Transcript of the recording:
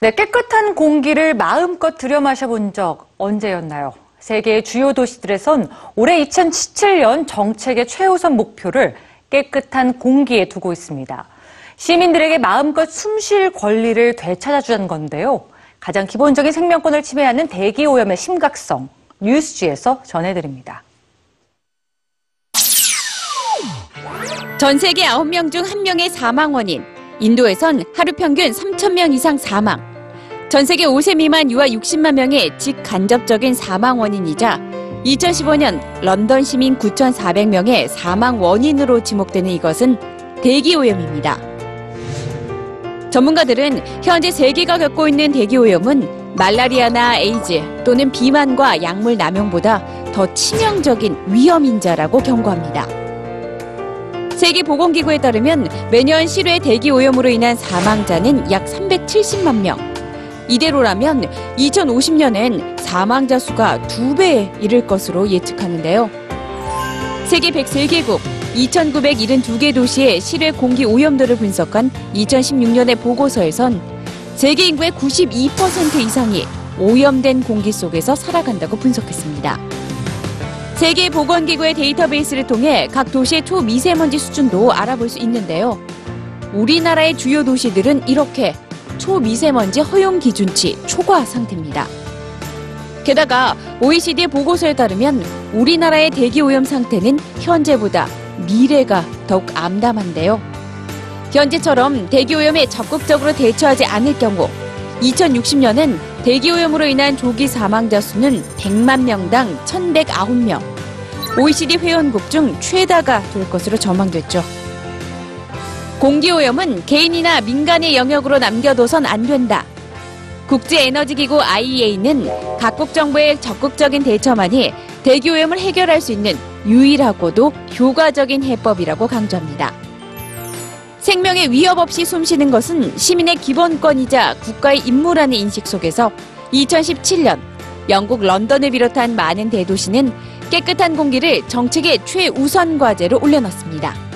네, 깨끗한 공기를 마음껏 들여 마셔본 적 언제였나요? 세계의 주요 도시들에선 올해 2017년 정책의 최우선 목표를 깨끗한 공기에 두고 있습니다. 시민들에게 마음껏 숨 쉴 권리를 되찾아주는 건데요. 가장 기본적인 생명권을 침해하는 대기 오염의 심각성, 뉴스지에서 전해드립니다. 전 세계 9명 중 1명의 사망 원인. 인도에선 하루 평균 3,000명 이상 사망. 전 세계 5세 미만 유아 60만 명의 직간접적인 사망 원인이자 2015년 런던 시민 9,400명의 사망 원인으로 지목되는 이것은 대기 오염입니다. 전문가들은 현재 세계가 겪고 있는 대기 오염은 말라리아나 에이즈 또는 비만과 약물 남용보다 더 치명적인 위험 인자라고 경고합니다. 세계보건기구에 따르면 매년 실외 대기 오염으로 인한 사망자는 약 370만 명. 이대로라면 2050년엔 사망자 수가 두 배에 이를 것으로 예측하는데요. 세계 103개국 2,972개 도시의 실외 공기 오염도를 분석한 2016년의 보고서에선 세계 인구의 92% 이상이 오염된 공기 속에서 살아간다고 분석했습니다. 세계보건기구의 데이터베이스를 통해 각 도시의 초미세먼지 수준도 알아볼 수 있는데요. 우리나라의 주요 도시들은 이렇게 초미세먼지 허용 기준치 초과 상태입니다. 게다가 OECD 보고서에 따르면 우리나라의 대기 오염 상태는 현재보다 미래가 더욱 암담한데요. 현재처럼 대기 오염에 적극적으로 대처하지 않을 경우 2060년엔 대기 오염으로 인한 조기 사망자 수는 100만 명당 1,109명. OECD 회원국 중 최다가 될 것으로 전망됐죠. 공기오염은 개인이나 민간의 영역으로 남겨둬선 안 된다. 국제에너지기구 IEA는 각국 정부의 적극적인 대처만이 대기오염을 해결할 수 있는 유일하고도 효과적인 해법이라고 강조합니다. 생명의 위협 없이 숨쉬는 것은 시민의 기본권이자 국가의 임무라는 인식 속에서 2017년 영국 런던을 비롯한 많은 대도시는 깨끗한 공기를 정책의 최우선 과제로 올려놨습니다.